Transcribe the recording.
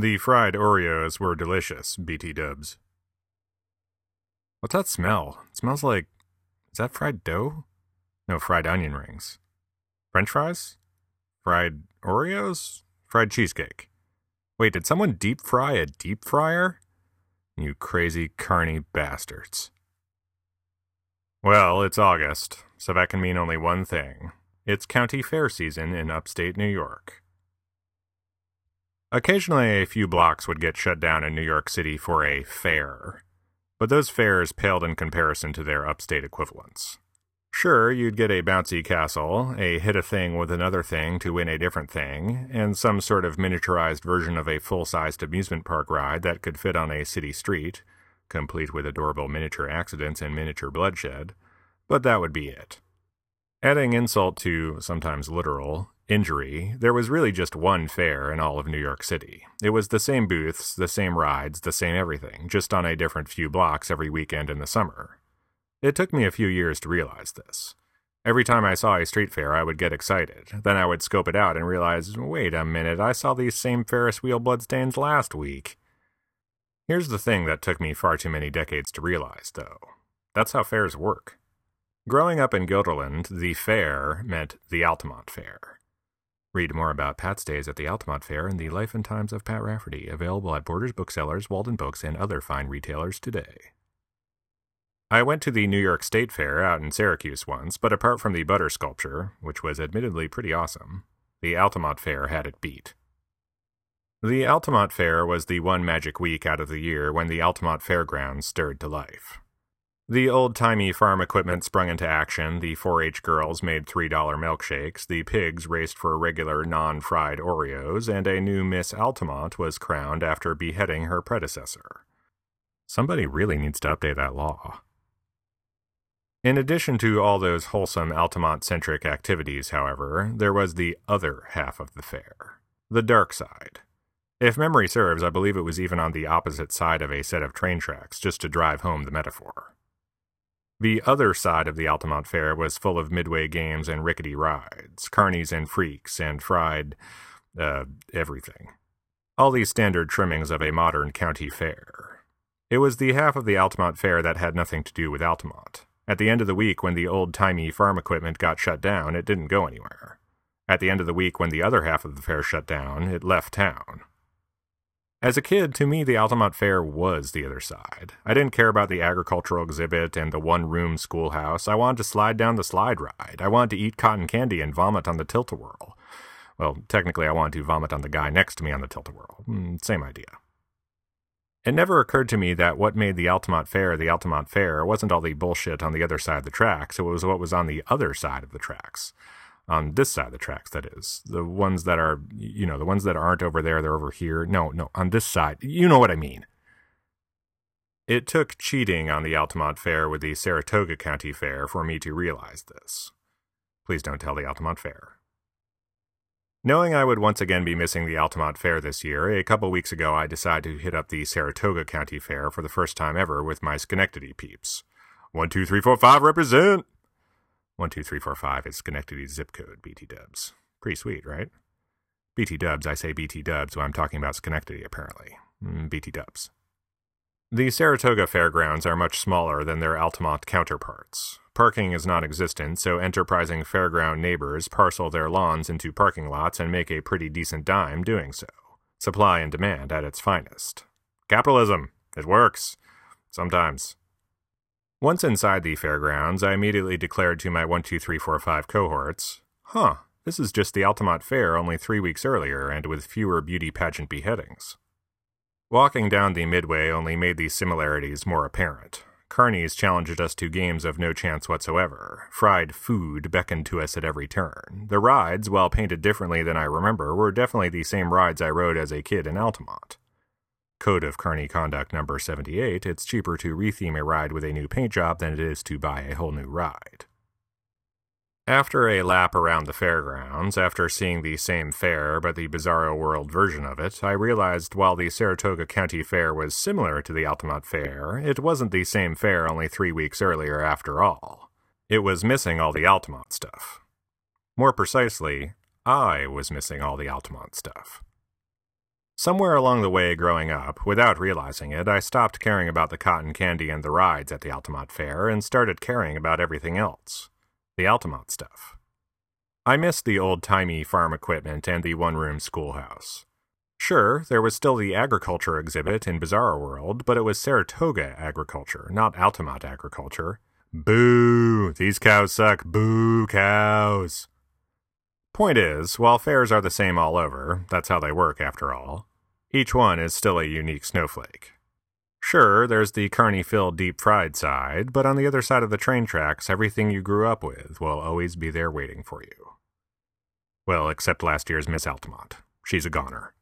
The fried Oreos were delicious, BT dubs. What's that smell? It smells like. Is that fried dough? No, fried onion rings. French fries? Fried Oreos? Fried cheesecake. Wait, did someone deep fry a deep fryer? You crazy carny bastards. Well, it's August, so that can mean only one thing. It's county fair season in upstate New York. Occasionally, a few blocks would get shut down in New York City for a fair, but those fairs paled in comparison to their upstate equivalents. Sure, you'd get a bouncy castle, a hit a thing with another thing to win a different thing, and some sort of miniaturized version of a full sized amusement park ride that could fit on a city street, complete with adorable miniature accidents and miniature bloodshed, but that would be it. Adding insult to, sometimes literal, injury, there was really just one fair in all of New York City. It was the same booths, the same rides, the same everything, just on a different few blocks every weekend in the summer. It took me a few years to realize this. Every time I saw a street fair, I would get excited. Then I would scope it out and realize wait a minute, I saw these same Ferris wheel bloodstains last week. Here's the thing that took me far too many decades to realize, though that's how fairs work. Growing up in Guilderland, the fair meant the Altamont Fair. Read more about Pat's days at the Altamont Fair in The Life and Times of Pat Rafferty, available at Borders Booksellers, Waldenbooks, and other fine retailers today. I went to the New York State Fair out in Syracuse once, but apart from the butter sculpture, which was admittedly pretty awesome, the Altamont Fair had it beat. The Altamont Fair was the one magic week out of the year when the Altamont Fairgrounds stirred to life. The old timey farm equipment sprung into action, the 4 H girls made $3 milkshakes, the pigs raced for regular non fried Oreos, and a new Miss Altamont was crowned after beheading her predecessor. Somebody really needs to update that law. In addition to all those wholesome Altamont centric activities, however, there was the other half of the fair the dark side. If memory serves, I believe it was even on the opposite side of a set of train tracks, just to drive home the metaphor. The other side of the Altamont Fair was full of midway games and rickety rides, carnies and freaks, and fried, uh, everything. All these standard trimmings of a modern county fair. It was the half of the Altamont Fair that had nothing to do with Altamont. At the end of the week, when the old timey farm equipment got shut down, it didn't go anywhere. At the end of the week, when the other half of the fair shut down, it left town. As a kid, to me, the Altamont Fair was the other side. I didn't care about the agricultural exhibit and the one room schoolhouse. I wanted to slide down the slide ride. I wanted to eat cotton candy and vomit on the tilt a whirl. Well, technically, I wanted to vomit on the guy next to me on the tilt a whirl. Mm, same idea. It never occurred to me that what made the Altamont Fair the Altamont Fair wasn't all the bullshit on the other side of the tracks, it was what was on the other side of the tracks on this side of the tracks that is. The ones that are you know the ones that aren't over there they're over here. No no on this side. You know what i mean. It took cheating on the altamont fair with the saratoga county fair for me to realize this. Please don't tell the altamont fair. Knowing i would once again be missing the altamont fair this year a couple weeks ago i decided to hit up the saratoga county fair for the first time ever with my schenectady peeps. One two three four five represent 12345 is Schenectady's zip code, BT dubs. Pretty sweet, right? BT dubs, I say BT dubs when I'm talking about Schenectady, apparently. Mm, BT dubs. The Saratoga fairgrounds are much smaller than their Altamont counterparts. Parking is non existent, so enterprising fairground neighbors parcel their lawns into parking lots and make a pretty decent dime doing so. Supply and demand at its finest. Capitalism. It works. Sometimes. Once inside the fairgrounds, I immediately declared to my 12345 cohorts, Huh, this is just the Altamont Fair only three weeks earlier and with fewer beauty pageant beheadings. Walking down the midway only made these similarities more apparent. Carnies challenged us to games of no chance whatsoever. Fried food beckoned to us at every turn. The rides, while painted differently than I remember, were definitely the same rides I rode as a kid in Altamont. Code of Carney Conduct number 78, it's cheaper to retheme a ride with a new paint job than it is to buy a whole new ride. After a lap around the fairgrounds, after seeing the same fair but the bizarro world version of it, I realized while the Saratoga County Fair was similar to the Altamont Fair, it wasn't the same fair only three weeks earlier after all. It was missing all the Altamont stuff. More precisely, I was missing all the Altamont stuff. Somewhere along the way growing up, without realizing it, I stopped caring about the cotton candy and the rides at the Altamont Fair and started caring about everything else the Altamont stuff. I missed the old timey farm equipment and the one room schoolhouse. Sure, there was still the agriculture exhibit in Bizarro World, but it was Saratoga agriculture, not Altamont agriculture. Boo! These cows suck. Boo, cows! Point is, while fairs are the same all over, that's how they work after all, each one is still a unique snowflake. Sure, there's the carny filled deep fried side, but on the other side of the train tracks, everything you grew up with will always be there waiting for you. Well, except last year's Miss Altamont. She's a goner.